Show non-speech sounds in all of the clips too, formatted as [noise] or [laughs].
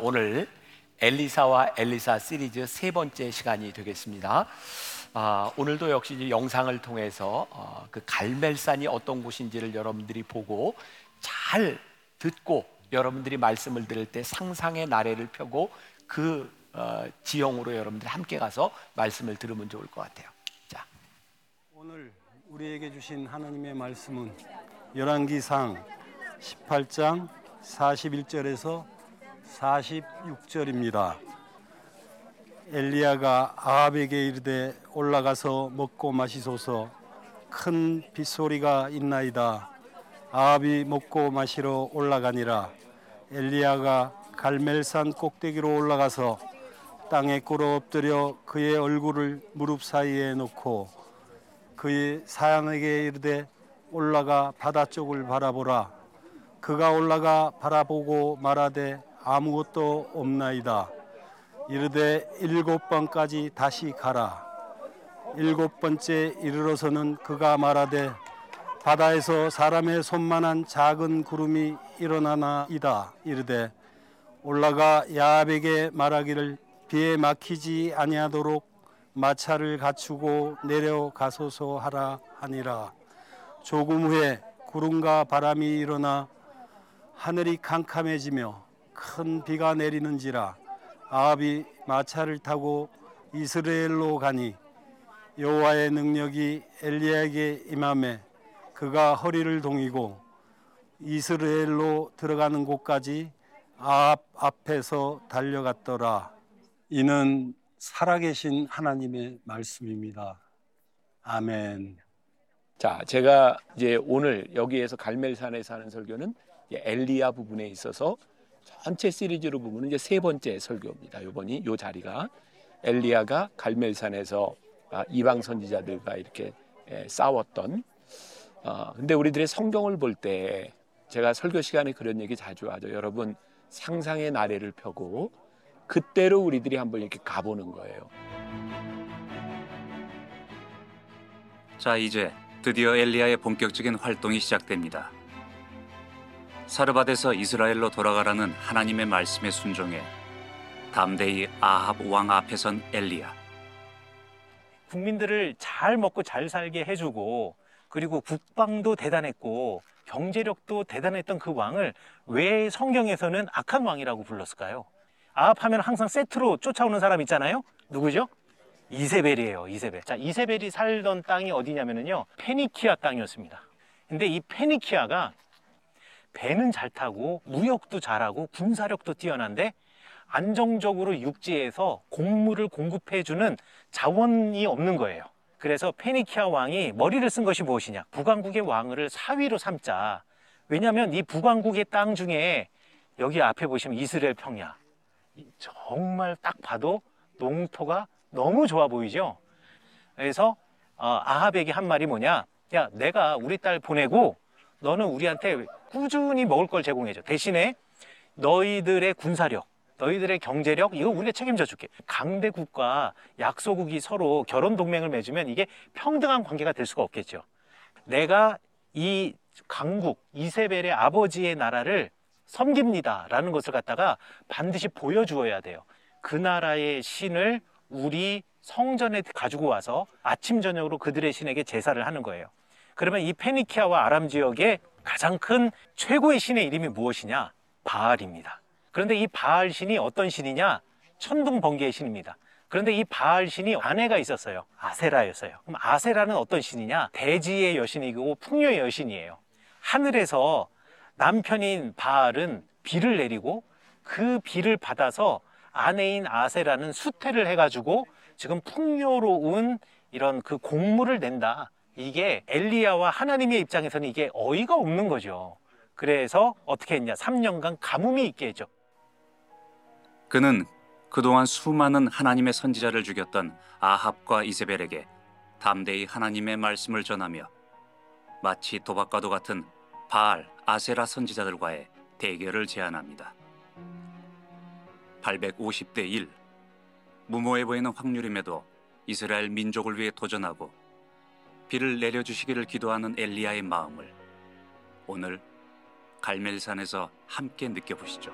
오늘 엘리사와 엘리사 시리즈 세 번째 시간이 되겠습니다. 아, 오늘도 역시 영상을 통해서 어, 그 갈멜산이 어떤 곳인지를 여러분들이 보고 잘 듣고 여러분들이 말씀을 들을 때 상상의 나래를 펴고 그 어, 지형으로 여러분들이 함께 가서 말씀을 들으면 좋을 것 같아요. 자, 오늘 우리에게 주신 하나님의 말씀은 열왕기상 18장 41절에서 46절입니다. 엘리야가 아합에게 이르되 올라가서 먹고 마시소서 큰 빗소리가 있나이다. 아합이 먹고 마시러 올라가니라. 엘리야가 갈멜산 꼭대기로 올라가서 땅에 꿇어 엎드려 그의 얼굴을 무릎 사이에 놓고 그의 사양에게 이르되 올라가 바다 쪽을 바라보라. 그가 올라가 바라보고 말하되 아무것도 없나이다. 이르되 일곱 번까지 다시 가라. 일곱 번째 이르러서는 그가 말하되 바다에서 사람의 손만한 작은 구름이 일어나나이다. 이르되 올라가 야합에게 말하기를 비에 막히지 아니하도록 마차를 갖추고 내려가소서 하라 하니라. 조금 후에 구름과 바람이 일어나 하늘이 캄캄해지며 큰 비가 내리는지라 아합이 마차를 타고 이스라엘로 가니 여호와의 능력이 엘리야에게 임함에 그가 허리를 동이고 이스라엘로 들어가는 곳까지 아합 앞에서 달려갔더라. 이는 살아계신 하나님의 말씀입니다. 아멘. 자, 제가 이제 오늘 여기에서 갈멜산에서 하는 설교는 엘리야 부분에 있어서 전체 시리즈로 보면 이제 세 번째 설교입니다. 요번이 요 자리가 엘리야가 갈멜산에서 아, 이방 선지자들과 이렇게 싸웠던. 어, 근데 우리들의 성경을 볼 때 제가 설교 시간에 그런 얘기 자주 하죠. 여러분 상상의 나래를 펴고 그때로 우리들이 한번 이렇게 가보는 거예요. 자, 이제 드디어 엘리야의 본격적인 활동이 시작됩니다. 사르밧에서 이스라엘로 돌아가라는 하나님의 말씀에 순종해 담대히 아합 왕 앞에 선 엘리야. 국민들을 잘 먹고 잘 살게 해주고 그리고 국방도 대단했고 경제력도 대단했던 그 왕을 왜 성경에서는 악한 왕이라고 불렀을까요? 아합하면 항상 세트로 쫓아오는 사람 있잖아요. 누구죠? 이세벨이에요. 이세벨. 자, 이세벨이 살던 땅이 어디냐면요. 페니키아 땅이었습니다. 근데 이 페니키아가 배는 잘 타고 무역도 잘하고 군사력도 뛰어난데 안정적으로 육지에서 곡물을 공급해주는 자원이 없는 거예요. 그래서 페니키아 왕이 머리를 쓴 것이 무엇이냐? 북왕국의 왕을 사위로 삼자. 왜냐하면 이 북왕국의 땅 중에 여기 앞에 보시면 이스라엘 평야. 정말 딱 봐도 농토가 너무 좋아 보이죠? 그래서 어, 아합에게 한 말이 뭐냐? 야, 내가 우리 딸 보내고 너는 우리한테 꾸준히 먹을 걸 제공해줘. 대신에 너희들의 군사력, 너희들의 경제력 이거 우리가 책임져 줄게. 강대국과 약소국이 서로 결혼 동맹을 맺으면 이게 평등한 관계가 될 수가 없겠죠. 내가 이 강국 이세벨의 아버지의 나라를 섬깁니다 라는 것을 갖다가 반드시 보여주어야 돼요. 그 나라의 신을 우리 성전에 가지고 와서 아침 저녁으로 그들의 신에게 제사를 하는 거예요. 그러면 이 페니키아와 아람 지역의 가장 큰 최고의 신의 이름이 무엇이냐? 바알입니다. 그런데 이 바알 신이 어떤 신이냐? 천둥 번개의 신입니다. 그런데 이 바알 신이 아내가 있었어요. 아세라였어요. 그럼 아세라는 어떤 신이냐? 대지의 여신이고 풍요의 여신이에요. 하늘에서 남편인 바알은 비를 내리고 그 비를 받아서 아내인 아세라는 수태를 해가지고 지금 풍요로운 이런 그 곡물을 낸다. 이게 엘리야와 하나님의 입장에서는 이게 어이가 없는 거죠. 그래서 어떻게 했냐? 3년간 가뭄이 있게 했죠. 그는 그동안 수많은 하나님의 선지자를 죽였던 아합과 이세벨에게 담대히 하나님의 말씀을 전하며 마치 도박과도 같은 바알, 아세라 선지자들과의 대결을 제안합니다. 850대 1 무모해 보이는 확률임에도 이스라엘 민족을 위해 도전하고 비를 내려주시기를 기도하는 엘리야의 마음을 오늘 갈멜산에서 함께 느껴보시죠.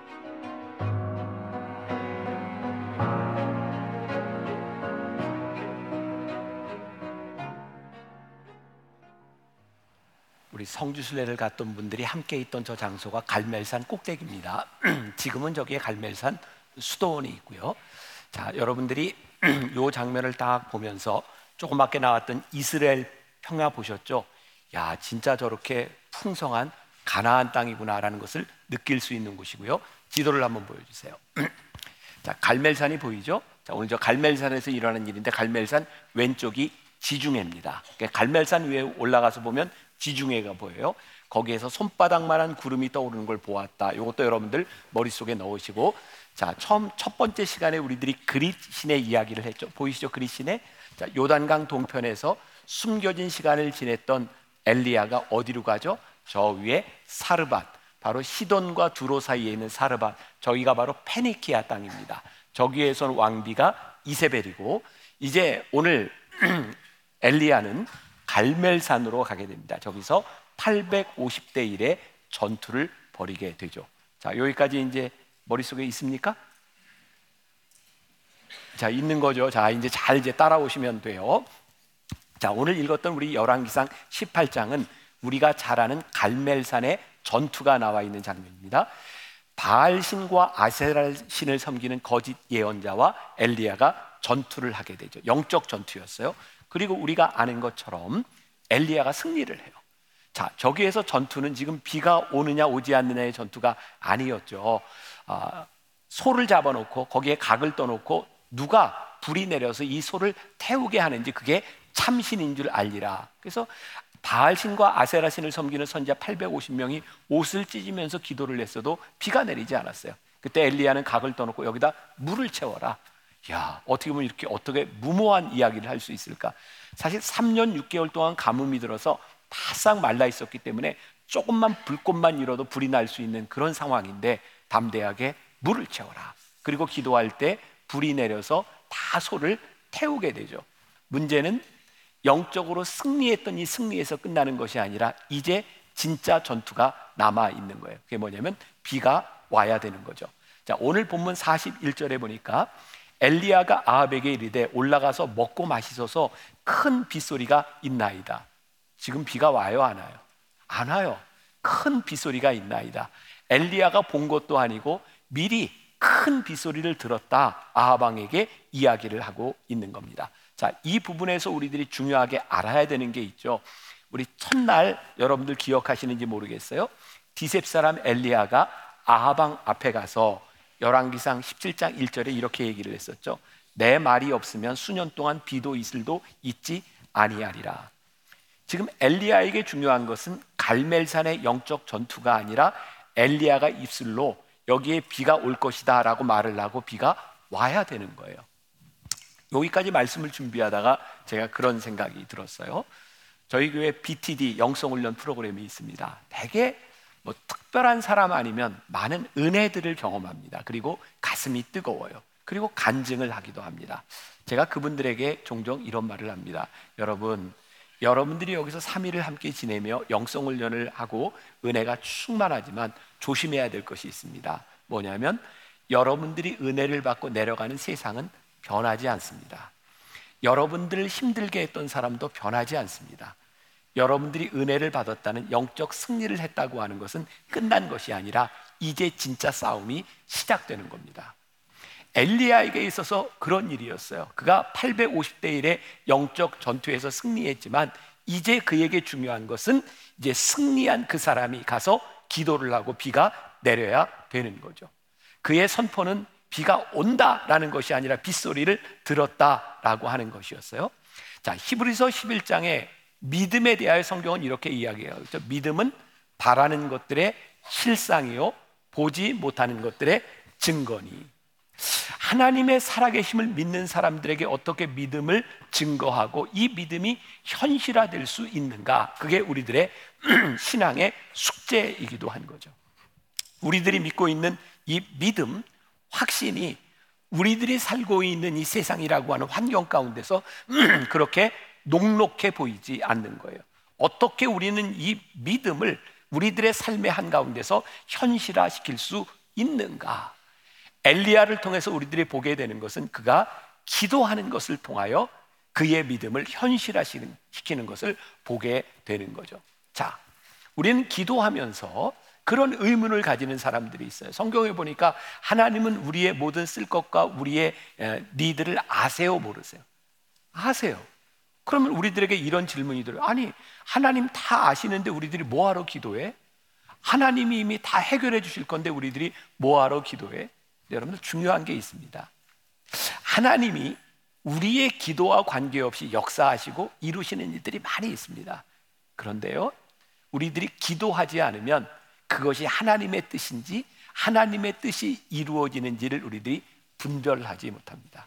우리 성주순례를 갔던 분들이 함께 있던 저 장소가 갈멜산 꼭대기입니다. [clears throat] 지금은 저기에 갈멜산 수도원이 있고요. 자, 여러분들이 [clears throat] 이 장면을 딱 보면서 조그맣게 나왔던 이스라엘 평야 보셨죠? 야, 진짜 저렇게 풍성한 가나안 땅이구나라는 것을 느낄 수 있는 곳이고요. 지도를 한번 보여주세요. [clears throat] 자, 갈멜산이 보이죠? 자, 오늘 저 갈멜산에서 일어나는 일인데 갈멜산 왼쪽이 지중해입니다. 그러니까 갈멜산 위에 올라가서 보면 지중해가 보여요. 거기에서 손바닥만한 구름이 떠오르는 걸 보았다. 이것도 여러분들 머릿속에 넣으시고 자, 처음 첫 번째 시간에 우리들이 그리신의 이야기를 했죠. 보이시죠? 그리신의 자, 요단강 동편에서 숨겨진 시간을 지냈던 엘리야가 어디로 가죠? 저 위에 사르밧, 바로 시돈과 두로 사이에 있는 사르밧, 저기가 바로 페니키아 땅입니다. 저기에선 왕비가 이세벨이고 이제 오늘 [clears throat] 엘리야는 갈멜산으로 가게 됩니다. 저기서 850대 1의 전투를 벌이게 되죠. 자, 여기까지 이제 머릿속에 있습니까? 자, 있는 거죠. 자, 이제 잘 이제 따라오시면 돼요. 자, 오늘 읽었던 우리 열왕기상 18장은 우리가 잘 아는 갈멜산의 전투가 나와 있는 장면입니다. 바알 신과 아세랄 신을 섬기는 거짓 예언자와 엘리야가 전투를 하게 되죠. 영적 전투였어요. 그리고 우리가 아는 것처럼 엘리야가 승리를 해요. 자, 저기에서 전투는 지금 비가 오느냐 오지 않느냐의 전투가 아니었죠. 아, 소를 잡아놓고 거기에 각을 떠놓고 누가 불이 내려서 이 소를 태우게 하는지 그게 참신인 줄 알리라. 그래서 바알신과 아세라신을 섬기는 선자 850명이 옷을 찢으면서 기도를 했어도 비가 내리지 않았어요. 그때 엘리야는 각을 떠놓고 여기다 물을 채워라. 야, 어떻게 보면 이렇게 어떻게 무모한 이야기를 할 수 있을까? 사실 3년 6개월 동안 가뭄이 들어서 바싹 말라 있었기 때문에 조금만 불꽃만 일어도 불이 날 수 있는 그런 상황인데 담대하게 물을 채워라. 그리고 기도할 때 불이 내려서 다 소를 태우게 되죠. 문제는 영적으로 승리했던 이 승리에서 끝나는 것이 아니라 이제 진짜 전투가 남아 있는 거예요. 그게 뭐냐면 비가 와야 되는 거죠. 자, 오늘 본문 41절에 보니까 엘리야가 아합에게 이르되 올라가서 먹고 마시소서 큰 빗소리가 있나이다. 지금 비가 와요, 안 와요? 안 와요. 큰 빗소리가 있나이다. 엘리야가 본 것도 아니고 미리 큰 빗소리를 들었다. 아하방에게 이야기를 하고 있는 겁니다. 자, 이 부분에서 우리들이 중요하게 알아야 되는 게 있죠. 우리 첫날 여러분들 기억하시는지 모르겠어요. 디셉 사람 엘리야가 아하방 앞에 가서 열왕기상 17장 1절에 이렇게 얘기를 했었죠. 내 말이 없으면 수년 동안 비도 이슬도 있지 아니하리라. 지금 엘리야에게 중요한 것은 갈멜산의 영적 전투가 아니라 엘리야가 입술로 여기에 비가 올 것이다라고 말을 하고 비가 와야 되는 거예요. 여기까지 말씀을 준비하다가 제가 그런 생각이 들었어요. 저희 교회 BTD 영성훈련 프로그램이 있습니다. 대개 뭐 특별한 사람 아니면 많은 은혜들을 경험합니다. 그리고 가슴이 뜨거워요. 그리고 간증을 하기도 합니다. 제가 그분들에게 종종 이런 말을 합니다. 여러분, 여러분들이 여기서 3일을 함께 지내며 영성훈련을 하고 은혜가 충만하지만 조심해야 될 것이 있습니다. 뭐냐면 여러분들이 은혜를 받고 내려가는 세상은 변하지 않습니다. 여러분들을 힘들게 했던 사람도 변하지 않습니다. 여러분들이 은혜를 받았다는 영적 승리를 했다고 하는 것은 끝난 것이 아니라 이제 진짜 싸움이 시작되는 겁니다. 엘리야에게 있어서 그런 일이었어요. 그가 850대 1의 영적 전투에서 승리했지만 이제 그에게 중요한 것은 이제 승리한 그 사람이 가서 기도를 하고 비가 내려야 되는 거죠. 그의 선포는 비가 온다라는 것이 아니라 빗소리를 들었다라고 하는 것이었어요. 자, 히브리서 11장에 믿음에 대하여 성경은 이렇게 이야기해요. 그렇죠? 믿음은 바라는 것들의 실상이요 보지 못하는 것들의 증거니. 하나님의 살아계심을 믿는 사람들에게 어떻게 믿음을 증거하고 이 믿음이 현실화될 수 있는가? 그게 우리들의 [clears throat] 신앙의 숙제이기도 한 거죠. 우리들이 믿고 있는 이 믿음, 확신이 우리들이 살고 있는 이 세상이라고 하는 환경 가운데서 그렇게 녹록해 보이지 않는 거예요. 어떻게 우리는 이 믿음을 우리들의 삶의 한 가운데서 현실화 시킬 수 있는가? 엘리야를 통해서 우리들이 보게 되는 것은 그가 기도하는 것을 통하여 그의 믿음을 현실화 시키는 것을 보게 되는 거죠. 자, 우리는 기도하면서 그런 의문을 가지는 사람들이 있어요. 성경에 보니까 하나님은 우리의 모든 쓸 것과 우리의 에, 니들을 아세요, 모르세요? 아세요. 그러면 우리들에게 이런 질문이 들어요. 아니, 하나님 다 아시는데 우리들이 뭐하러 기도해? 하나님이 이미 다 해결해 주실 건데 우리들이 뭐하러 기도해? 여러분들 중요한 게 있습니다. 하나님이 우리의 기도와 관계없이 역사하시고 이루시는 일들이 많이 있습니다. 그런데요, 우리들이 기도하지 않으면 그것이 하나님의 뜻인지 하나님의 뜻이 이루어지는지를 우리들이 분별하지 못합니다.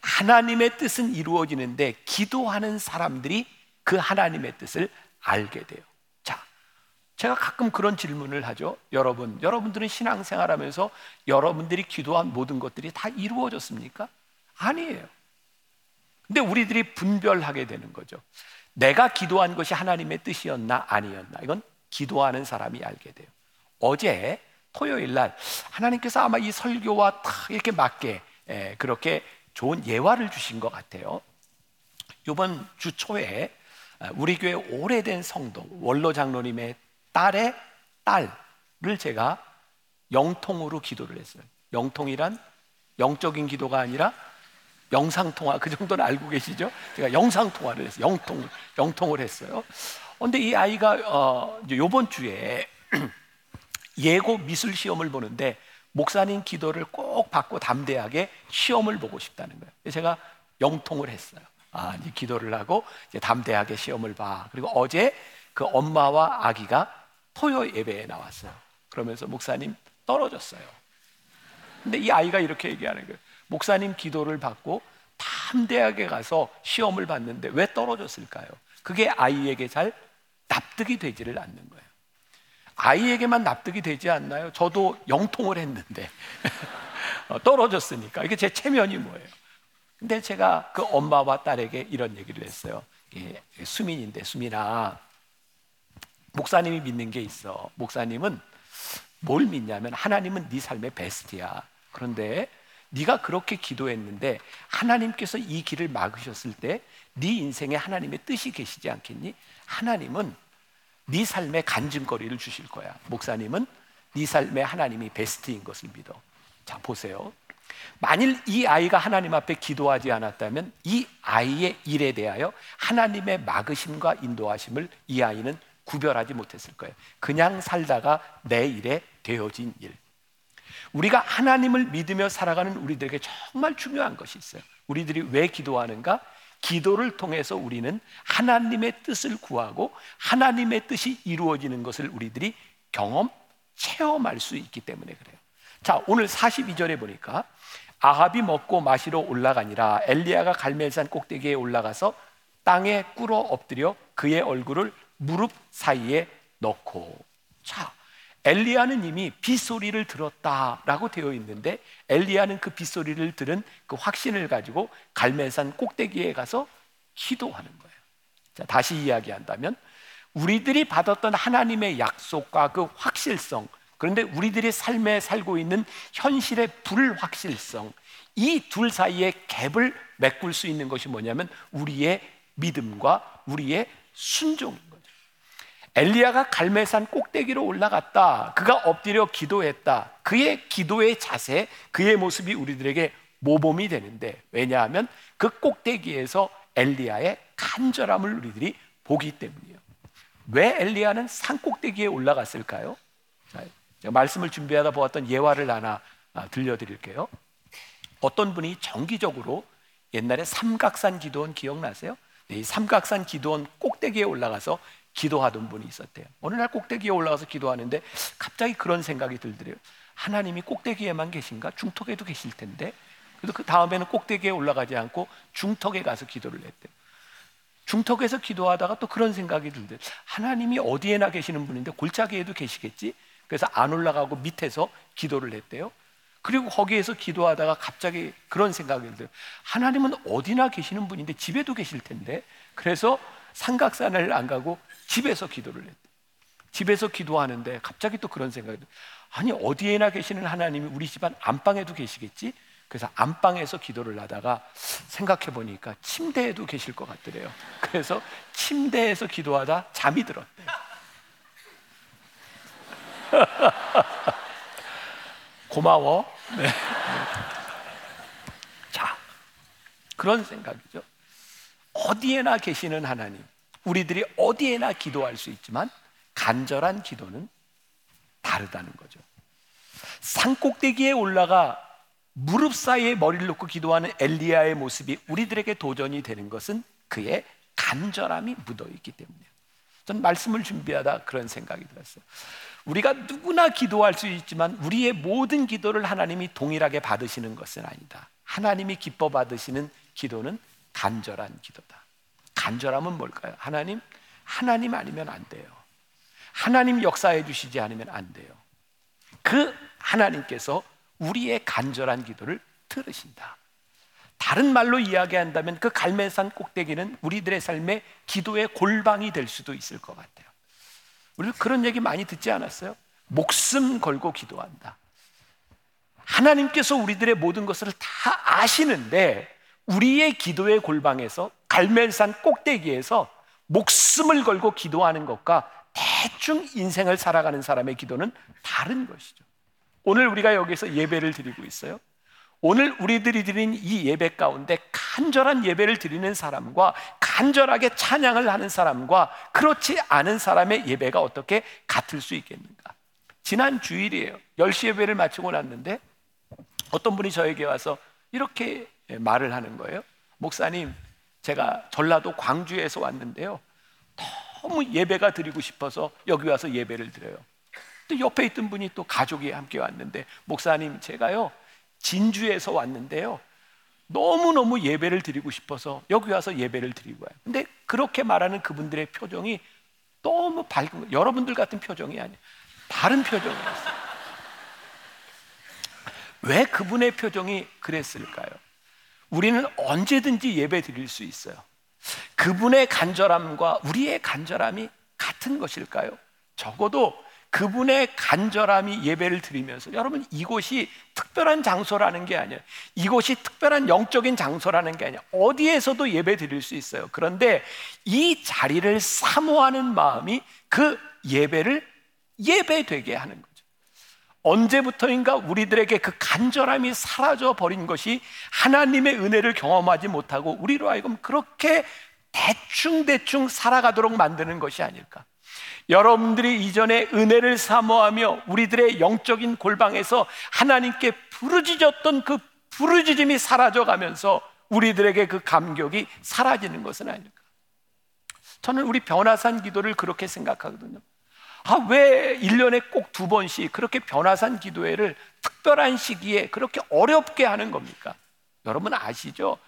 하나님의 뜻은 이루어지는데 기도하는 사람들이 그 하나님의 뜻을 알게 돼요. 자, 제가 가끔 그런 질문을 하죠. 여러분, 여러분들은 신앙생활 하면서 여러분들이 기도한 모든 것들이 다 이루어졌습니까? 아니에요. 근데 우리들이 분별하게 되는 거죠. 내가 기도한 것이 하나님의 뜻이었나 아니었나 이건 기도하는 사람이 알게 돼요. 어제 토요일 날 하나님께서 아마 이 설교와 딱 이렇게 맞게 에, 그렇게 좋은 예화를 주신 것 같아요. 이번 주 초에 우리 교회 오래된 성도 원로 장로님의 딸의 딸을 제가 영통으로 기도를 했어요. 영통이란 영적인 기도가 아니라 영상 통화 그 정도는 알고 계시죠? 제가 영상 통화를 했어요. 영통 영통을 했어요. 근데 이 아이가 어, 이번 주에 [clears throat] 예고 미술 시험을 보는데 목사님 기도를 꼭 받고 담대하게 시험을 보고 싶다는 거예요. 제가 영통을 했어요. 아, 이제 기도를 하고 이제 담대하게 시험을 봐. 그리고 어제 그 엄마와 아기가 토요 예배에 나왔어요. 그러면서 목사님 떨어졌어요. 근데 이 아이가 이렇게 얘기하는 거예요. 목사님 기도를 받고 담대하게 가서 시험을 봤는데 왜 떨어졌을까요? 그게 아이에게 잘 납득이 되지를 않는 거예요. 아이에게만 납득이 되지 않나요? 저도 영통을 했는데 [laughs] 어, 떨어졌으니까 이게 제 체면이 뭐예요? 근데 제가 그 엄마와 딸에게 이런 얘기를 했어요. 예, 수민인데 수민아 목사님이 믿는 게 있어. 목사님은 뭘 믿냐면 하나님은 네 삶의 베스트야. 그런데 네가 그렇게 기도했는데 하나님께서 이 길을 막으셨을 때 네 인생에 하나님의 뜻이 계시지 않겠니? 하나님은 네 삶에 간증거리를 주실 거야. 목사님은 네 삶에 하나님이 베스트인 것을 믿어. 자, 보세요. 만일 이 아이가 하나님 앞에 기도하지 않았다면 이 아이의 일에 대하여 하나님의 막으심과 인도하심을 이 아이는 구별하지 못했을 거예요. 그냥 살다가 내 일에 되어진 일. 우리가 하나님을 믿으며 살아가는 우리들에게 정말 중요한 것이 있어요. 우리들이 왜 기도하는가? 기도를 통해서 우리는 하나님의 뜻을 구하고 하나님의 뜻이 이루어지는 것을 우리들이 경험, 체험할 수 있기 때문에 그래요. 자, 오늘 42절에 보니까 아합이 먹고 마시러 올라가니라 엘리야가 갈멜산 꼭대기에 올라가서 땅에 꿇어 엎드려 그의 얼굴을 무릎 사이에 넣고 자, 엘리야는 이미 빗소리를 들었다라고 되어 있는데 엘리야는 그 빗소리를 들은 그 확신을 가지고 갈멜산 꼭대기에 가서 기도하는 거예요. 자, 다시 이야기한다면 우리들이 받았던 하나님의 약속과 그 확실성 그런데 우리들의 삶에 살고 있는 현실의 불확실성 이 둘 사이의 갭을 메꿀 수 있는 것이 뭐냐면 우리의 믿음과 우리의 순종인 거죠. 엘리야가 갈멜산 꼭대기로 올라갔다. 그가 엎드려 기도했다. 그의 기도의 자세, 그의 모습이 우리들에게 모범이 되는데 왜냐하면 그 꼭대기에서 엘리야의 간절함을 우리들이 보기 때문이에요. 왜 엘리야는 산 꼭대기에 올라갔을까요? 자, 제가 말씀을 준비하다 보았던 예화를 하나 아, 들려드릴게요. 어떤 분이 정기적으로 옛날에 삼각산 기도원 기억나세요? 네, 이 삼각산 기도원 꼭대기에 올라가서 기도하던 분이 있었대요. 어느 날 꼭대기에 올라가서 기도하는데 갑자기 그런 생각이 들더래요. 하나님이 꼭대기에만 계신가? 중턱에도 계실 텐데. 그래서 그 다음에는 꼭대기에 올라가지 않고 중턱에 가서 기도를 했대요. 중턱에서 기도하다가 또 그런 생각이 들더래요. 하나님이 어디에나 계시는 분인데 골짜기에도 계시겠지? 그래서 안 올라가고 밑에서 기도를 했대요. 그리고 거기에서 기도하다가 갑자기 그런 생각이 들어요. 하나님은 어디나 계시는 분인데 집에도 계실 텐데. 그래서 삼각산을 안 가고 집에서 기도를 했대. 집에서 기도하는데 갑자기 또 그런 생각이 들어요. 아니 어디에나 계시는 하나님이 우리 집안 안방에도 계시겠지? 그래서 안방에서 기도를 하다가 생각해 보니까 침대에도 계실 것 같더래요. 그래서 침대에서 기도하다 잠이 들었대요. [laughs] 고마워. 네. 자, 그런 생각이죠. 어디에나 계시는 하나님, 우리들이 어디에나 기도할 수 있지만 간절한 기도는 다르다는 거죠. 산 꼭대기에 올라가 무릎 사이에 머리를 놓고 기도하는 엘리야의 모습이 우리들에게 도전이 되는 것은 그의 간절함이 묻어 있기 때문이에요. 전 말씀을 준비하다 그런 생각이 들었어요. 우리가 누구나 기도할 수 있지만 우리의 모든 기도를 하나님이 동일하게 받으시는 것은 아니다. 하나님이 기뻐 받으시는 기도는 간절한 기도다. 간절함은 뭘까요? 하나님, 하나님 아니면 안 돼요. 하나님 역사해 주시지 않으면 안 돼요. 그 하나님께서 우리의 간절한 기도를 들으신다. 다른 말로 이야기한다면 그 갈매산 꼭대기는 우리들의 삶의 기도의 골방이 될 수도 있을 것 같아요. 우리 그런 얘기 많이 듣지 않았어요? 목숨 걸고 기도한다. 하나님께서 우리들의 모든 것을 다 아시는데 우리의 기도의 골방에서 갈멜산 꼭대기에서 목숨을 걸고 기도하는 것과 대충 인생을 살아가는 사람의 기도는 다른 것이죠. 오늘 우리가 여기서 예배를 드리고 있어요. 오늘 우리들이 드린 이 예배 가운데 간절한 예배를 드리는 사람과 간절하게 찬양을 하는 사람과 그렇지 않은 사람의 예배가 어떻게 같을 수 있겠는가? 지난 주일이에요. 10시 예배를 마치고 났는데 어떤 분이 저에게 와서 이렇게 말을 하는 거예요. 목사님, 제가 전라도 광주에서 왔는데요. 너무 예배가 드리고 싶어서 여기 와서 예배를 드려요. 또 옆에 있던 분이 또 가족이 함께 왔는데 목사님, 제가요. 진주에서 왔는데요. 너무너무 예배를 드리고 싶어서 여기 와서 예배를 드리고 와요. 근데 그렇게 말하는 그분들의 표정이 너무 밝은. 여러분들 같은 표정이 아니에요. 다른 표정이었어요. 왜 그분의 표정이 그랬을까요? 우리는 언제든지 예배 드릴 수 있어요. 그분의 간절함과 우리의 간절함이 같은 것일까요? 적어도 그분의 간절함이 예배를 드리면서 여러분 이곳이 특별한 장소라는 게 아니에요. 이곳이 특별한 영적인 장소라는 게 아니에요. 어디에서도 예배 드릴 수 있어요. 그런데 이 자리를 사모하는 마음이 그 예배를 예배되게 하는 거죠. 언제부터인가 우리들에게 그 간절함이 사라져 버린 것이 하나님의 은혜를 경험하지 못하고 우리로 하여금 그렇게 대충대충 살아가도록 만드는 것이 아닐까. 여러분들이 이전에 은혜를 사모하며 우리들의 영적인 골방에서 하나님께 부르짖었던 그 부르짖음이 사라져 가면서 우리들에게 그 감격이 사라지는 것은 아닐까. 저는 우리 변화산 기도를 그렇게 생각하거든요. 아, 왜 1년에 꼭 두 번씩 그렇게 변화산 기도회를 특별한 시기에 그렇게 어렵게 하는 겁니까? 여러분 아시죠?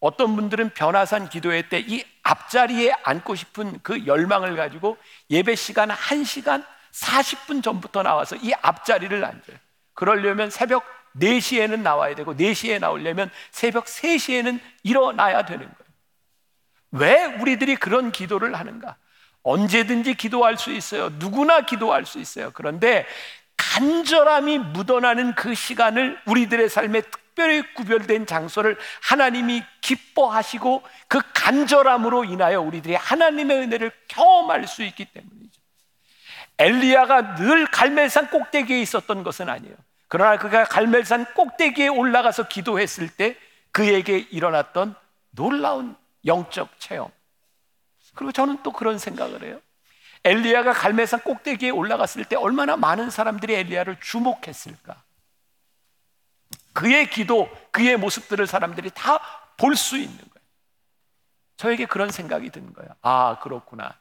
어떤 분들은 변화산 기도회 때 이 앞자리에 앉고 싶은 그 열망을 가지고 예배 시간 1시간 40분 전부터 나와서 이 앞자리를 앉아요. 그러려면 새벽 4시에는 나와야 되고 4시에 나오려면 새벽 3시에는 일어나야 되는 거예요. 왜 우리들이 그런 기도를 하는가? 언제든지 기도할 수 있어요. 누구나 기도할 수 있어요. 그런데 간절함이 묻어나는 그 시간을 우리들의 삶에 특별히 구별된 장소를 하나님이 기뻐하시고 그 간절함으로 인하여 우리들이 하나님의 은혜를 경험할 수 있기 때문이죠. 엘리야가 늘 갈멜산 꼭대기에 있었던 것은 아니에요. 그러나 그가 갈멜산 꼭대기에 올라가서 기도했을 때 그에게 일어났던 놀라운 영적 체험. 그리고 저는 또 그런 생각을 해요. 엘리야가 갈멜산 꼭대기에 올라갔을 때 얼마나 많은 사람들이 엘리야를 주목했을까? 그의 기도, 그의 모습들을 사람들이 다 볼 수 있는 거예요. 저에게 그런 생각이 드는 거예요. 아, 그렇구나.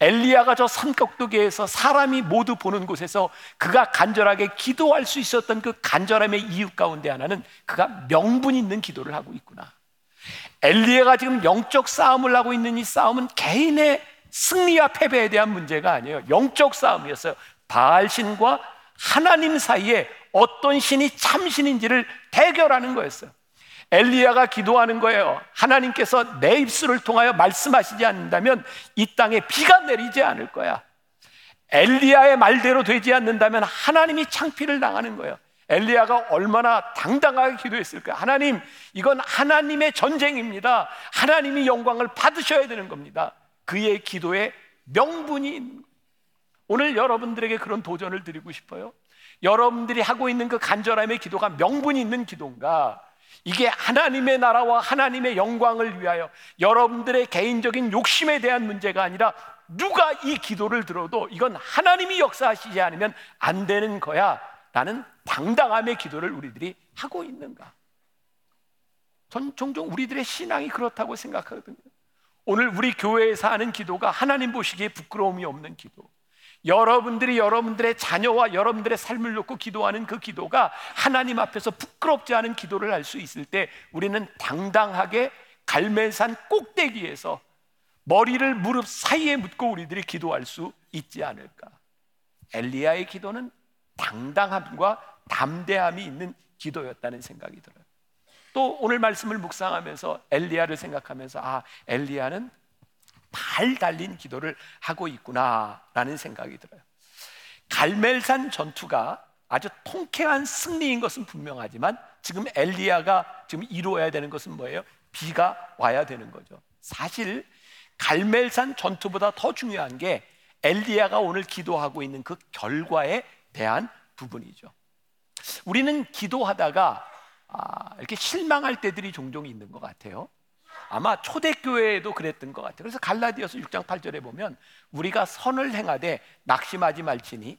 엘리야가 저 산꼭대기에서 사람이 모두 보는 곳에서 그가 간절하게 기도할 수 있었던 그 간절함의 이유 가운데 하나는 그가 명분 있는 기도를 하고 있구나. 엘리야가 지금 영적 싸움을 하고 있는 이 싸움은 개인의 승리와 패배에 대한 문제가 아니에요. 영적 싸움이었어요. 바알 신과 하나님 사이에 어떤 신이 참신인지를 대결하는 거였어요. 엘리야가 기도하는 거예요. 하나님께서 내 입술을 통하여 말씀하시지 않는다면 이 땅에 비가 내리지 않을 거야. 엘리야의 말대로 되지 않는다면 하나님이 창피를 당하는 거예요. 엘리야가 얼마나 당당하게 기도했을까? 하나님, 이건 하나님의 전쟁입니다. 하나님이 영광을 받으셔야 되는 겁니다. 그의 기도에 명분이 오늘 여러분들에게 그런 도전을 드리고 싶어요. 여러분들이 하고 있는 그 간절함의 기도가 명분이 있는 기도인가? 이게 하나님의 나라와 하나님의 영광을 위하여 여러분들의 개인적인 욕심에 대한 문제가 아니라 누가 이 기도를 들어도 이건 하나님이 역사하시지 않으면 안 되는 거야. 라는 당당함의 기도를 우리들이 하고 있는가? 전 종종 우리들의 신앙이 그렇다고 생각하거든요. 오늘 우리 교회에서 하는 기도가 하나님 보시기에 부끄러움이 없는 기도. 여러분들이 여러분들의 자녀와 여러분들의 삶을 놓고 기도하는 그 기도가 하나님 앞에서 부끄럽지 않은 기도를 할 수 있을 때 우리는 당당하게 갈멜산 꼭대기에서 머리를 무릎 사이에 묻고 우리들이 기도할 수 있지 않을까. 엘리야의 기도는 당당함과 담대함이 있는 기도였다는 생각이 들어요. 또 오늘 말씀을 묵상하면서 엘리야를 생각하면서 아, 엘리야는 발 달린 기도를 하고 있구나라는 생각이 들어요. 갈멜산 전투가 아주 통쾌한 승리인 것은 분명하지만 지금 엘리야가 지금 이루어야 되는 것은 뭐예요? 비가 와야 되는 거죠. 사실 갈멜산 전투보다 더 중요한 게 엘리야가 오늘 기도하고 있는 그 결과에 대한 부분이죠. 우리는 기도하다가 아, 이렇게 실망할 때들이 종종 있는 것 같아요. 아마 초대교회에도 그랬던 것 같아요. 그래서 갈라디아서 6장 8절에 보면 우리가 선을 행하되 낙심하지 말지니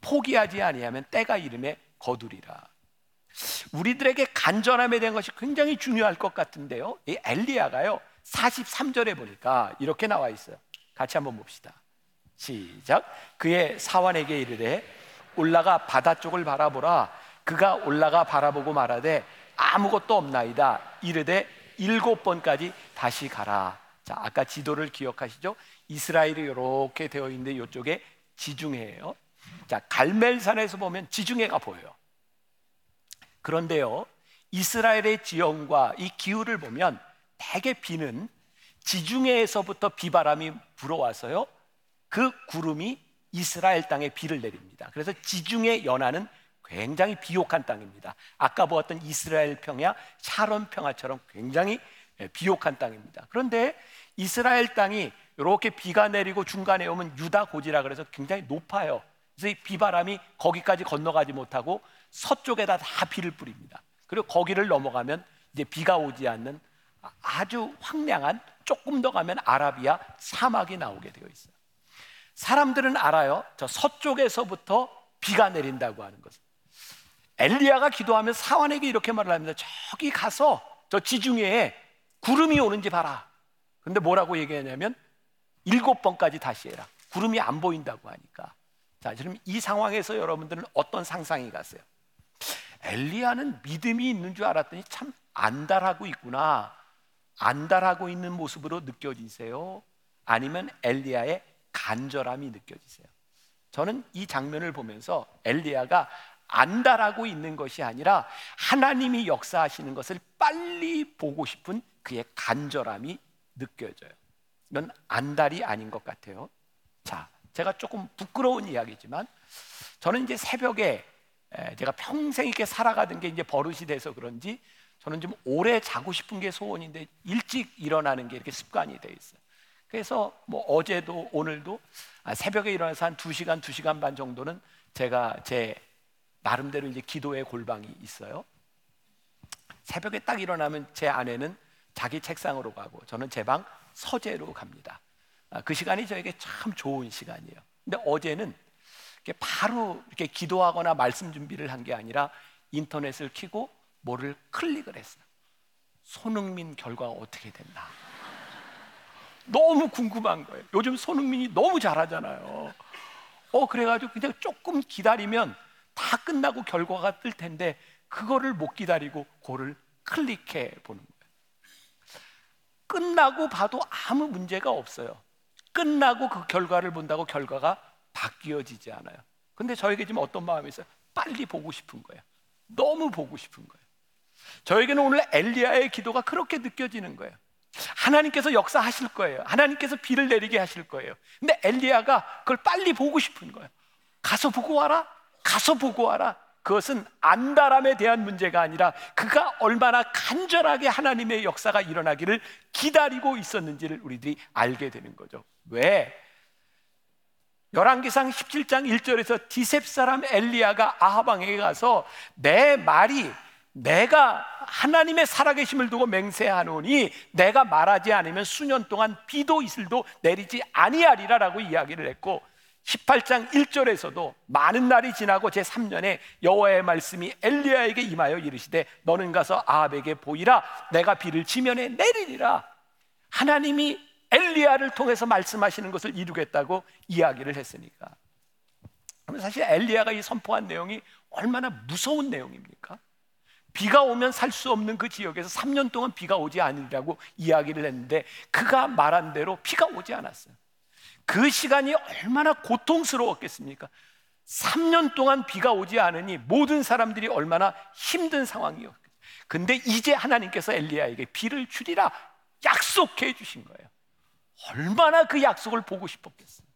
포기하지 아니하면 때가 이름에 거두리라. 우리들에게 간절함에 대한 것이 굉장히 중요할 것 같은데요. 이 엘리야가요. 43절에 보니까 이렇게 나와 있어요. 같이 한번 봅시다. 시작. 그의 사환에게 이르되 올라가 바다 쪽을 바라보라. 그가 올라가 바라보고 말하되 아무것도 없나이다. 이르되 일곱 번까지 다시 가라. 자, 아까 지도를 기억하시죠? 이스라엘이 이렇게 되어 있는데 이쪽에 지중해예요. 자, 갈멜산에서 보면 지중해가 보여요. 그런데요, 이스라엘의 지형과 이 기후를 보면 대개 비는 지중해에서부터 비바람이 불어와서요, 그 구름이 이스라엘 땅에 비를 내립니다. 그래서 지중해 연안은 굉장히 비옥한 땅입니다. 아까 보았던 이스라엘 평야, 샤론 평야처럼 굉장히 예, 비옥한 땅입니다. 그런데 이스라엘 땅이 이렇게 비가 내리고 중간에 오면 유다 고지라 그래서 굉장히 높아요. 그래서 이 비바람이 거기까지 건너가지 못하고 서쪽에다 다 비를 뿌립니다. 그리고 거기를 넘어가면 이제 비가 오지 않는 아주 황량한 조금 더 가면 아라비아 사막이 나오게 되어 있어요. 사람들은 알아요. 저 서쪽에서부터 비가 내린다고 하는 것을. 엘리야가 기도하면 사환에게 이렇게 말을 합니다. 저기 가서 저 지중해에 구름이 오는지 봐라. 근데 뭐라고 얘기하냐면 일곱 번까지 다시 해라. 구름이 안 보인다고 하니까. 자, 그럼 이 상황에서 여러분들은 어떤 상상이 가세요? 엘리야는 믿음이 있는 줄 알았더니 참 안달하고 있구나. 안달하고 있는 모습으로 느껴지세요? 아니면 엘리야의 간절함이 느껴지세요? 저는 이 장면을 보면서 엘리야가 안달하고 있는 것이 아니라 하나님이 역사하시는 것을 빨리 보고 싶은 그의 간절함이 느껴져요. 이건 안달이 아닌 것 같아요. 자, 제가 조금 부끄러운 이야기지만 저는 이제 새벽에 제가 평생 이렇게 살아가던 게 이제 버릇이 돼서 그런지 저는 좀 오래 자고 싶은 게 소원인데 일찍 일어나는 게 이렇게 습관이 돼 있어요. 그래서 뭐 어제도 오늘도 아, 새벽에 일어나서 한 2시간, 2시간 반 정도는 제가 제 나름대로 이제 기도의 골방이 있어요. 새벽에 딱 일어나면 제 아내는 자기 책상으로 가고 저는 제 방 서재로 갑니다. 아, 그 시간이 저에게 참 좋은 시간이에요. 근데 어제는 바로 이렇게 기도하거나 말씀 준비를 한 게 아니라 인터넷을 키고 뭐를 클릭을 했어요. 손흥민 결과가 어떻게 됐나. 너무 궁금한 거예요. 요즘 손흥민이 너무 잘하잖아요. 어, 그래가지고 그냥 조금 기다리면 다 끝나고 결과가 뜰 텐데 그거를 못 기다리고 그를 클릭해 보는 거예요. 끝나고 봐도 아무 문제가 없어요. 끝나고 그 결과를 본다고 결과가 바뀌어지지 않아요. 근데 저에게 지금 어떤 마음이 있어요? 빨리 보고 싶은 거예요. 너무 보고 싶은 거예요. 저에게는 오늘 엘리야의 기도가 그렇게 느껴지는 거예요. 하나님께서 역사하실 거예요. 하나님께서 비를 내리게 하실 거예요. 근데 엘리야가 그걸 빨리 보고 싶은 거예요. 가서 보고 와라. 가서 보고 와라. 그것은 안다람에 대한 문제가 아니라 그가 얼마나 간절하게 하나님의 역사가 일어나기를 기다리고 있었는지를 우리들이 알게 되는 거죠. 왜? 열왕기상 17장 1절에서 디셉 사람 엘리야가 아하방에게 가서 내 말이 내가 하나님의 살아계심을 두고 맹세하노니 내가 말하지 않으면 수년 동안 비도 이슬도 내리지 아니하리라라고 이야기를 했고 18장 1절에서도 많은 날이 지나고 제 3년에 여호와의 말씀이 엘리야에게 임하여 이르시되 너는 가서 아합에게 보이라 내가 비를 지면에 내리리라 하나님이 엘리야를 통해서 말씀하시는 것을 이루겠다고 이야기를 했으니까 그러면 사실 엘리야가 이 선포한 내용이 얼마나 무서운 내용입니까? 비가 오면 살 수 없는 그 지역에서 3년 동안 비가 오지 않으리라고 이야기를 했는데 그가 말한 대로 비가 오지 않았어요. 그 시간이 얼마나 고통스러웠겠습니까? 3년 동안 비가 오지 않으니 모든 사람들이 얼마나 힘든 상황이었겠어요. 근데 이제 하나님께서 엘리야에게 비를 주리라 약속해 주신 거예요. 얼마나 그 약속을 보고 싶었겠어요.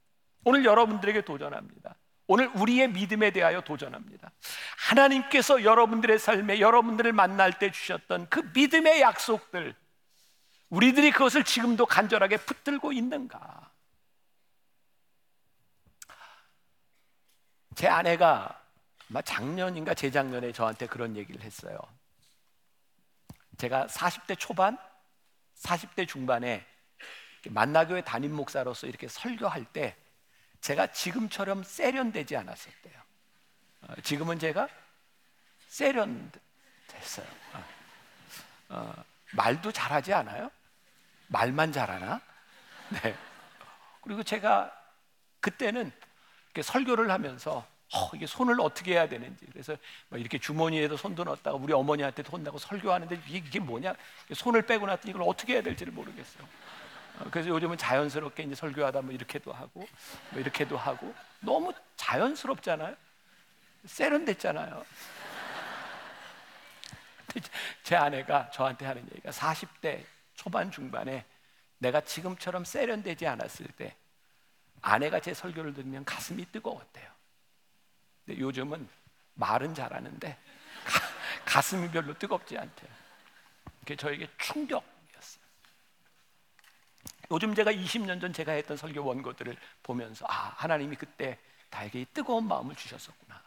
오늘 여러분들에게 도전합니다. 오늘 우리의 믿음에 대하여 도전합니다. 하나님께서 여러분들의 삶에 여러분들을 만날 때 주셨던 그 믿음의 약속들, 우리들이 그것을 지금도 간절하게 붙들고 있는가? 제 아내가 작년인가 재작년에 저한테 그런 얘기를 했어요. 제가 40대 초반, 40대 중반에 만나교회 담임 목사로서 이렇게 설교할 때 제가 지금처럼 세련되지 않았었대요. 어, 지금은 제가 세련됐어요. 어, 어, 말도 잘하지 않아요? 말만 잘하나? 네. 그리고 제가 그때는 설교를 하면서 어, 이게 손을 어떻게 해야 되는지 그래서 뭐 이렇게 주머니에도 손도 넣었다가 우리 어머니한테도 혼나고 설교하는데 이게, 이게 뭐냐 손을 빼고 났더니 이걸 어떻게 해야 될지를 모르겠어요. 어, 그래서 요즘은 자연스럽게 이제 설교하다 뭐 이렇게도 하고 뭐 이렇게도 하고 너무 자연스럽잖아요. 세련됐잖아요. [laughs] 제 아내가 저한테 하는 얘기가 40대 초반 중반에 내가 지금처럼 세련되지 않았을 때 아내가 제 설교를 들으면 가슴이 뜨거웠대요. 근데 요즘은 말은 잘하는데 가 슴이 별로 뜨겁지 않대요. 그게 저에게 충격. 요즘 제가 20년 전 제가 했던 설교 원고들을 보면서 아 하나님이 그때 나에게 이 뜨거운 마음을 주셨었구나.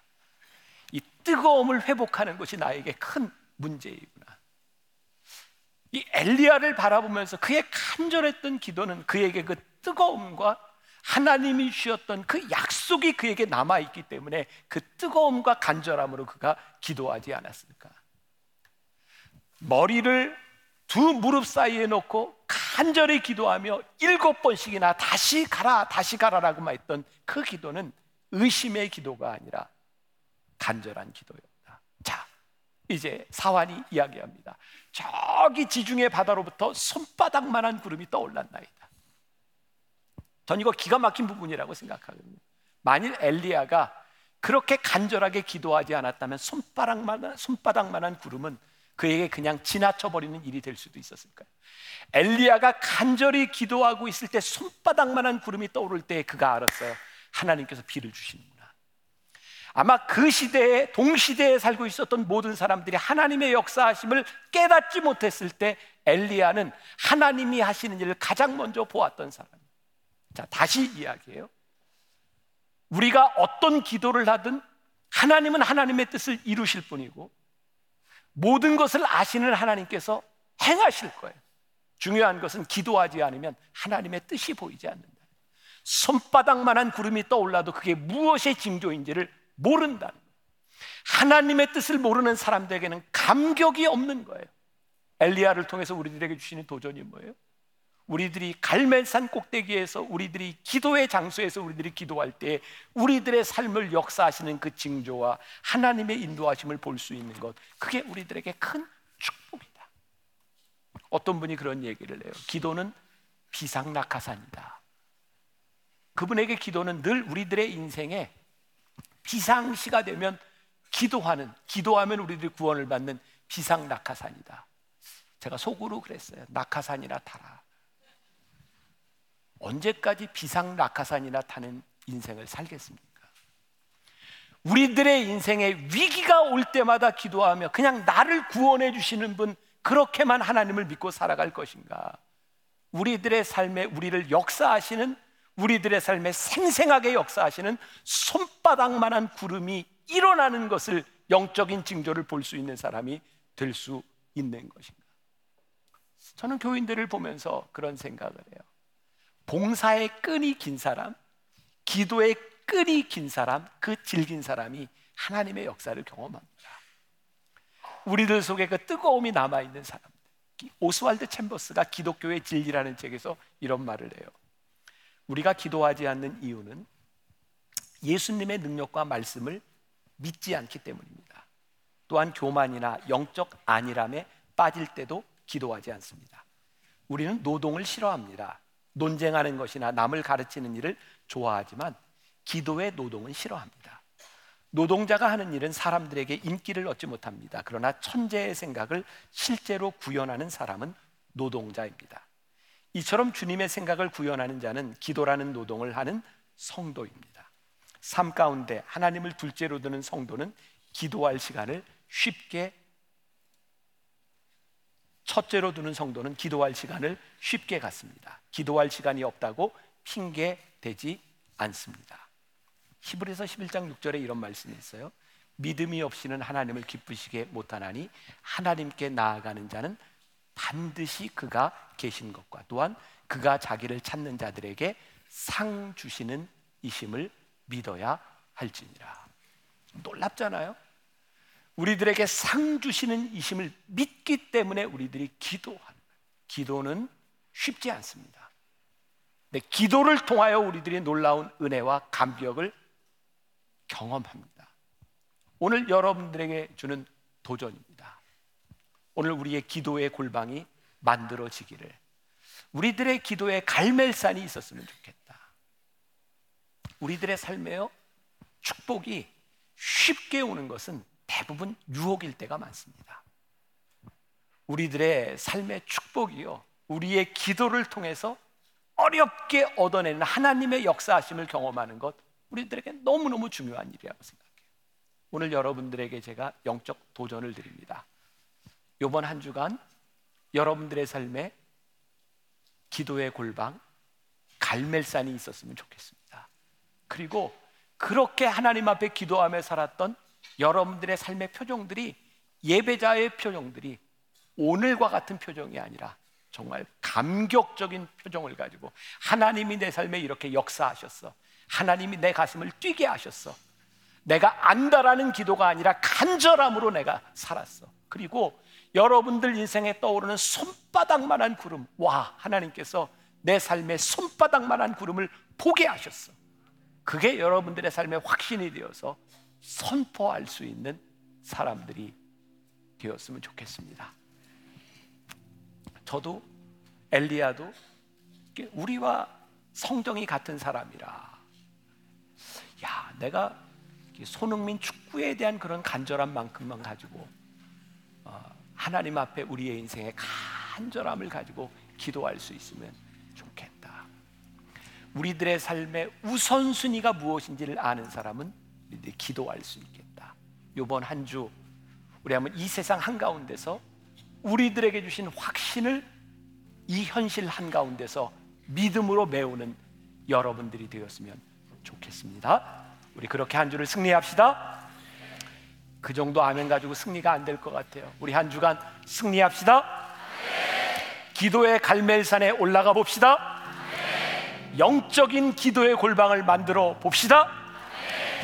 이 뜨거움을 회복하는 것이 나에게 큰 문제이구나. 이 엘리야를 바라보면서 그의 간절했던 기도는 그에게 그 뜨거움과 하나님이 주셨던 그 약속이 그에게 남아 있기 때문에 그 뜨거움과 간절함으로 그가 기도하지 않았을까? 머리를 두 무릎 사이에 놓고 간절히 기도하며 일곱 번씩이나 다시 가라, 다시 가라라고만 했던 그 기도는 의심의 기도가 아니라 간절한 기도였다. 자, 이제 사환이 이야기합니다. 저기 지중해 바다로부터 손바닥만한 구름이 떠올랐나이다. 전 이거 기가 막힌 부분이라고 생각하거든요. 만일 엘리야가 그렇게 간절하게 기도하지 않았다면 손바닥만한, 손바닥만한 구름은 그에게 그냥 지나쳐 버리는 일이 될 수도 있었을까요? 엘리야가 간절히 기도하고 있을 때 손바닥만한 구름이 떠오를 때 그가 알았어요. 하나님께서 비를 주시는구나. 아마 그 시대에 동시대에 살고 있었던 모든 사람들이 하나님의 역사하심을 깨닫지 못했을 때 엘리야는 하나님이 하시는 일을 가장 먼저 보았던 사람. 자, 다시 이야기해요. 우리가 어떤 기도를 하든 하나님은 하나님의 뜻을 이루실 뿐이고 모든 것을 아시는 하나님께서 행하실 거예요. 중요한 것은 기도하지 않으면 하나님의 뜻이 보이지 않는다. 손바닥만한 구름이 떠올라도 그게 무엇의 징조인지를 모른다. 하나님의 뜻을 모르는 사람들에게는 감격이 없는 거예요. 엘리야를 통해서 우리들에게 주시는 도전이 뭐예요? 우리들이 갈멜산 꼭대기에서 우리들이 기도의 장소에서 우리들이 기도할 때 우리들의 삶을 역사하시는 그 징조와 하나님의 인도하심을 볼 수 있는 것 그게 우리들에게 큰 축복이다. 어떤 분이 그런 얘기를 해요. 기도는 비상낙하산이다. 그분에게 기도는 늘 우리들의 인생에 비상시가 되면 기도하는 기도하면 우리들이 구원을 받는 비상낙하산이다. 제가 속으로 그랬어요. 낙하산이나 타라. 언제까지 비상 낙하산이나 타는 인생을 살겠습니까? 우리들의 인생에 위기가 올 때마다 기도하며 그냥 나를 구원해 주시는 분 그렇게만 하나님을 믿고 살아갈 것인가? 우리들의 삶에 우리를 역사하시는 우리들의 삶에 생생하게 역사하시는 손바닥만한 구름이 일어나는 것을 영적인 징조를 볼 수 있는 사람이 될 수 있는 것인가? 저는 교인들을 보면서 그런 생각을 해요. 봉사의 끈이 긴 사람, 기도의 끈이 긴 사람, 그 질긴 사람이 하나님의 역사를 경험합니다. 우리들 속에 그 뜨거움이 남아 있는 사람들. 오스왈드 챔버스가 기독교의 진리라는 책에서 이런 말을 해요. 우리가 기도하지 않는 이유는 예수님의 능력과 말씀을 믿지 않기 때문입니다. 또한 교만이나 영적 안일함에 빠질 때도 기도하지 않습니다. 우리는 노동을 싫어합니다. 논쟁하는 것이나 남을 가르치는 일을 좋아하지만 기도의 노동은 싫어합니다. 노동자가 하는 일은 사람들에게 인기를 얻지 못합니다. 그러나 천재의 생각을 실제로 구현하는 사람은 노동자입니다. 이처럼 주님의 생각을 구현하는 자는 기도라는 노동을 하는 성도입니다. 삶 가운데 하나님을 둘째로 두는 성도는 기도할 시간을 쉽게 첫째로 두는 성도는 기도할 시간을 쉽게 갖습니다. 기도할 시간이 없다고 핑계 대지 않습니다. 히브리서 11장 6절에 이런 말씀이 있어요. 믿음이 없이는 하나님을 기쁘시게 못하나니 하나님께 나아가는 자는 반드시 그가 계신 것과 또한 그가 자기를 찾는 자들에게 상 주시는 이심을 믿어야 할지니라. 놀랍잖아요. 우리들에게 상 주시는 이심을 믿기 때문에 우리들이 기도하는 거예요. 기도는 쉽지 않습니다. 근데 기도를 통하여 우리들이 놀라운 은혜와 감격을 경험합니다. 오늘 여러분들에게 주는 도전입니다. 오늘 우리의 기도의 골방이 만들어지기를 우리들의 기도에 갈멜산이 있었으면 좋겠다. 우리들의 삶에요 축복이 쉽게 오는 것은 대부분 유혹일 때가 많습니다. 우리들의 삶의 축복이요 우리의 기도를 통해서 어렵게 얻어내는 하나님의 역사하심을 경험하는 것 우리들에게 너무너무 중요한 일이라고 생각해요. 오늘 여러분들에게 제가 영적 도전을 드립니다. 이번 한 주간 여러분들의 삶에 기도의 골방, 갈멜산이 있었으면 좋겠습니다. 그리고 그렇게 하나님 앞에 기도하며 살았던 여러분들의 삶의 표정들이 예배자의 표정들이 오늘과 같은 표정이 아니라 정말 감격적인 표정을 가지고 하나님이 내 삶에 이렇게 역사하셨어. 하나님이 내 가슴을 뛰게 하셨어. 내가 안다라는 기도가 아니라 간절함으로 내가 살았어. 그리고 여러분들 인생에 떠오르는 손바닥만한 구름, 와, 하나님께서 내 삶의 손바닥만한 구름을 보게 하셨어. 그게 여러분들의 삶의 확신이 되어서 선포할 수 있는 사람들이 되었으면 좋겠습니다. 저도 엘리야도 우리와 성정이 같은 사람이라. 야, 내가 손흥민 축구에 대한 그런 간절함만큼만 가지고 어, 하나님 앞에 우리의 인생의 간절함을 가지고 기도할 수 있으면 좋겠다. 우리들의 삶의 우선순위가 무엇인지를 아는 사람은 기도할 수 있겠다. 이번 한 주 우리 한번 이 세상 한가운데서 우리들에게 주신 확신을 이 현실 한가운데서 믿음으로 메우는 여러분들이 되었으면 좋겠습니다. 우리 그렇게 한 주를 승리합시다. 그 정도 아멘 가지고 승리가 안 될 것 같아요. 우리 한 주간 승리합시다. 기도의 갈멜산에 올라가 봅시다. 영적인 기도의 골방을 만들어 봅시다.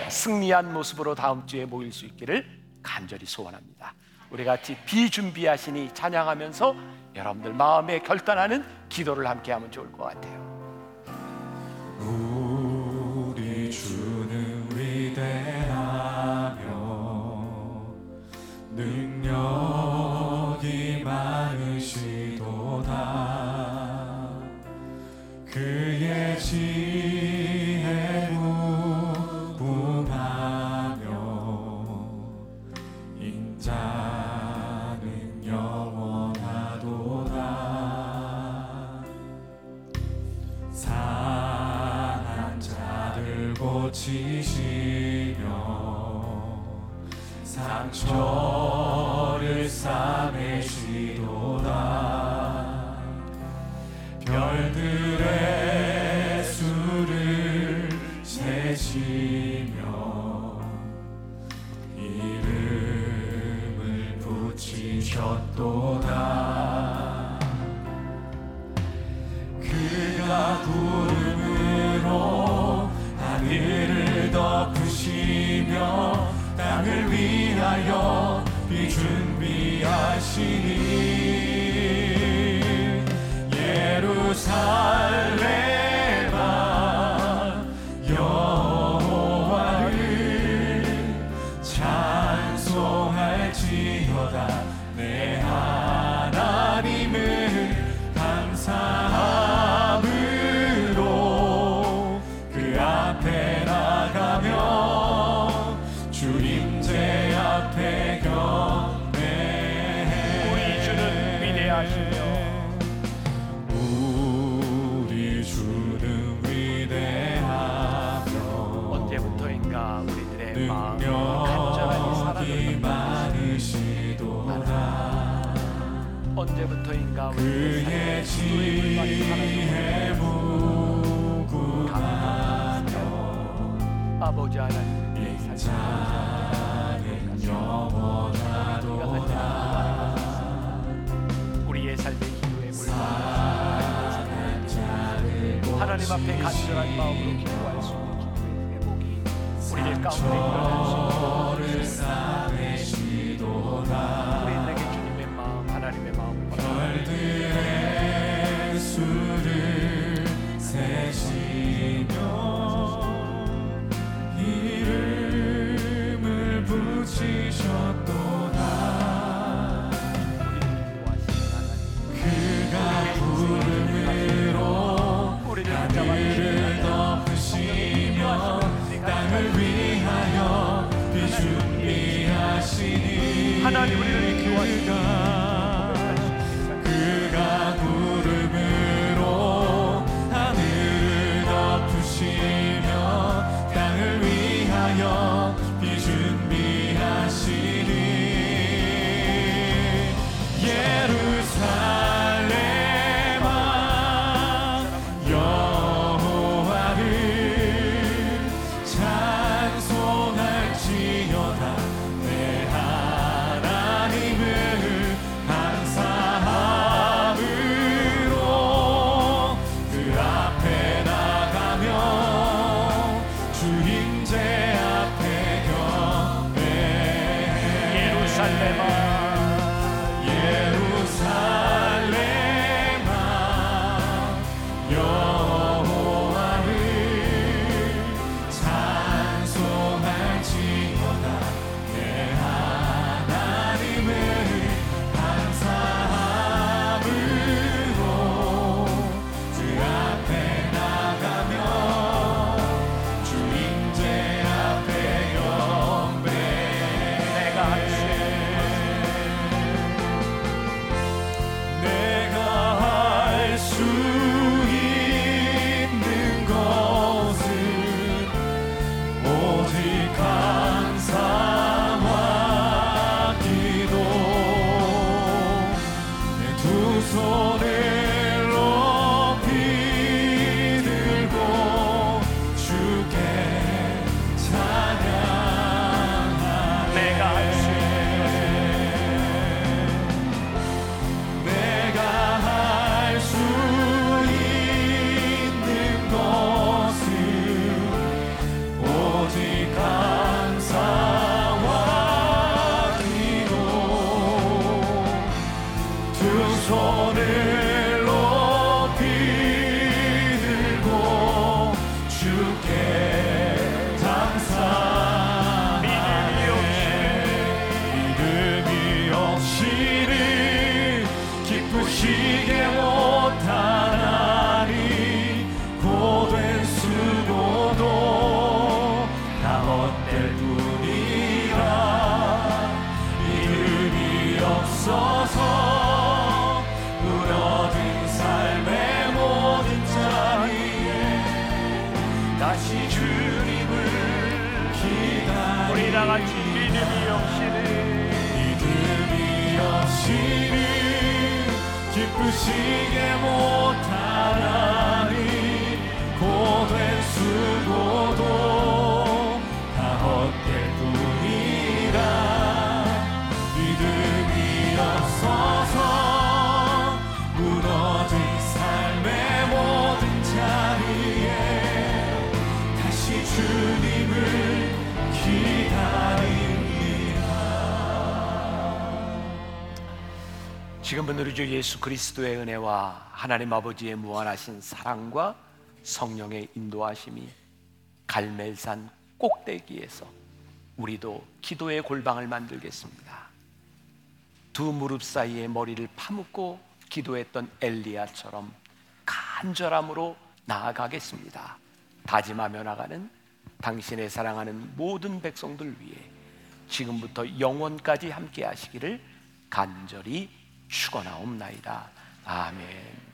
승리한 모습으로 다음 주에 모일 수 있기를 간절히 소원합니다. 우리 같이 비준비하시니 찬양하면서 여러분들 마음에 결단하는 기도를 함께 하면 좋을 것 같아요. 우리 주는 위대하며 능력이 많으시도다 그의 지 하나님 우리를 이끄고 이름이 없이는 믿음이 없이는 기쁘시게 모아 지금은 우리 주 예수 그리스도의 은혜와 하나님 아버지의 무한하신 사랑과 성령의 인도하심이 갈멜산 꼭대기에서 우리도 기도의 골방을 만들겠습니다. 두 무릎 사이에 머리를 파묻고 기도했던 엘리야처럼 간절함으로 나아가겠습니다. 다짐하며 나가는 당신의 사랑하는 모든 백성들 위해 지금부터 영원까지 함께 하시기를 간절히 축원하옵나이다. 아멘.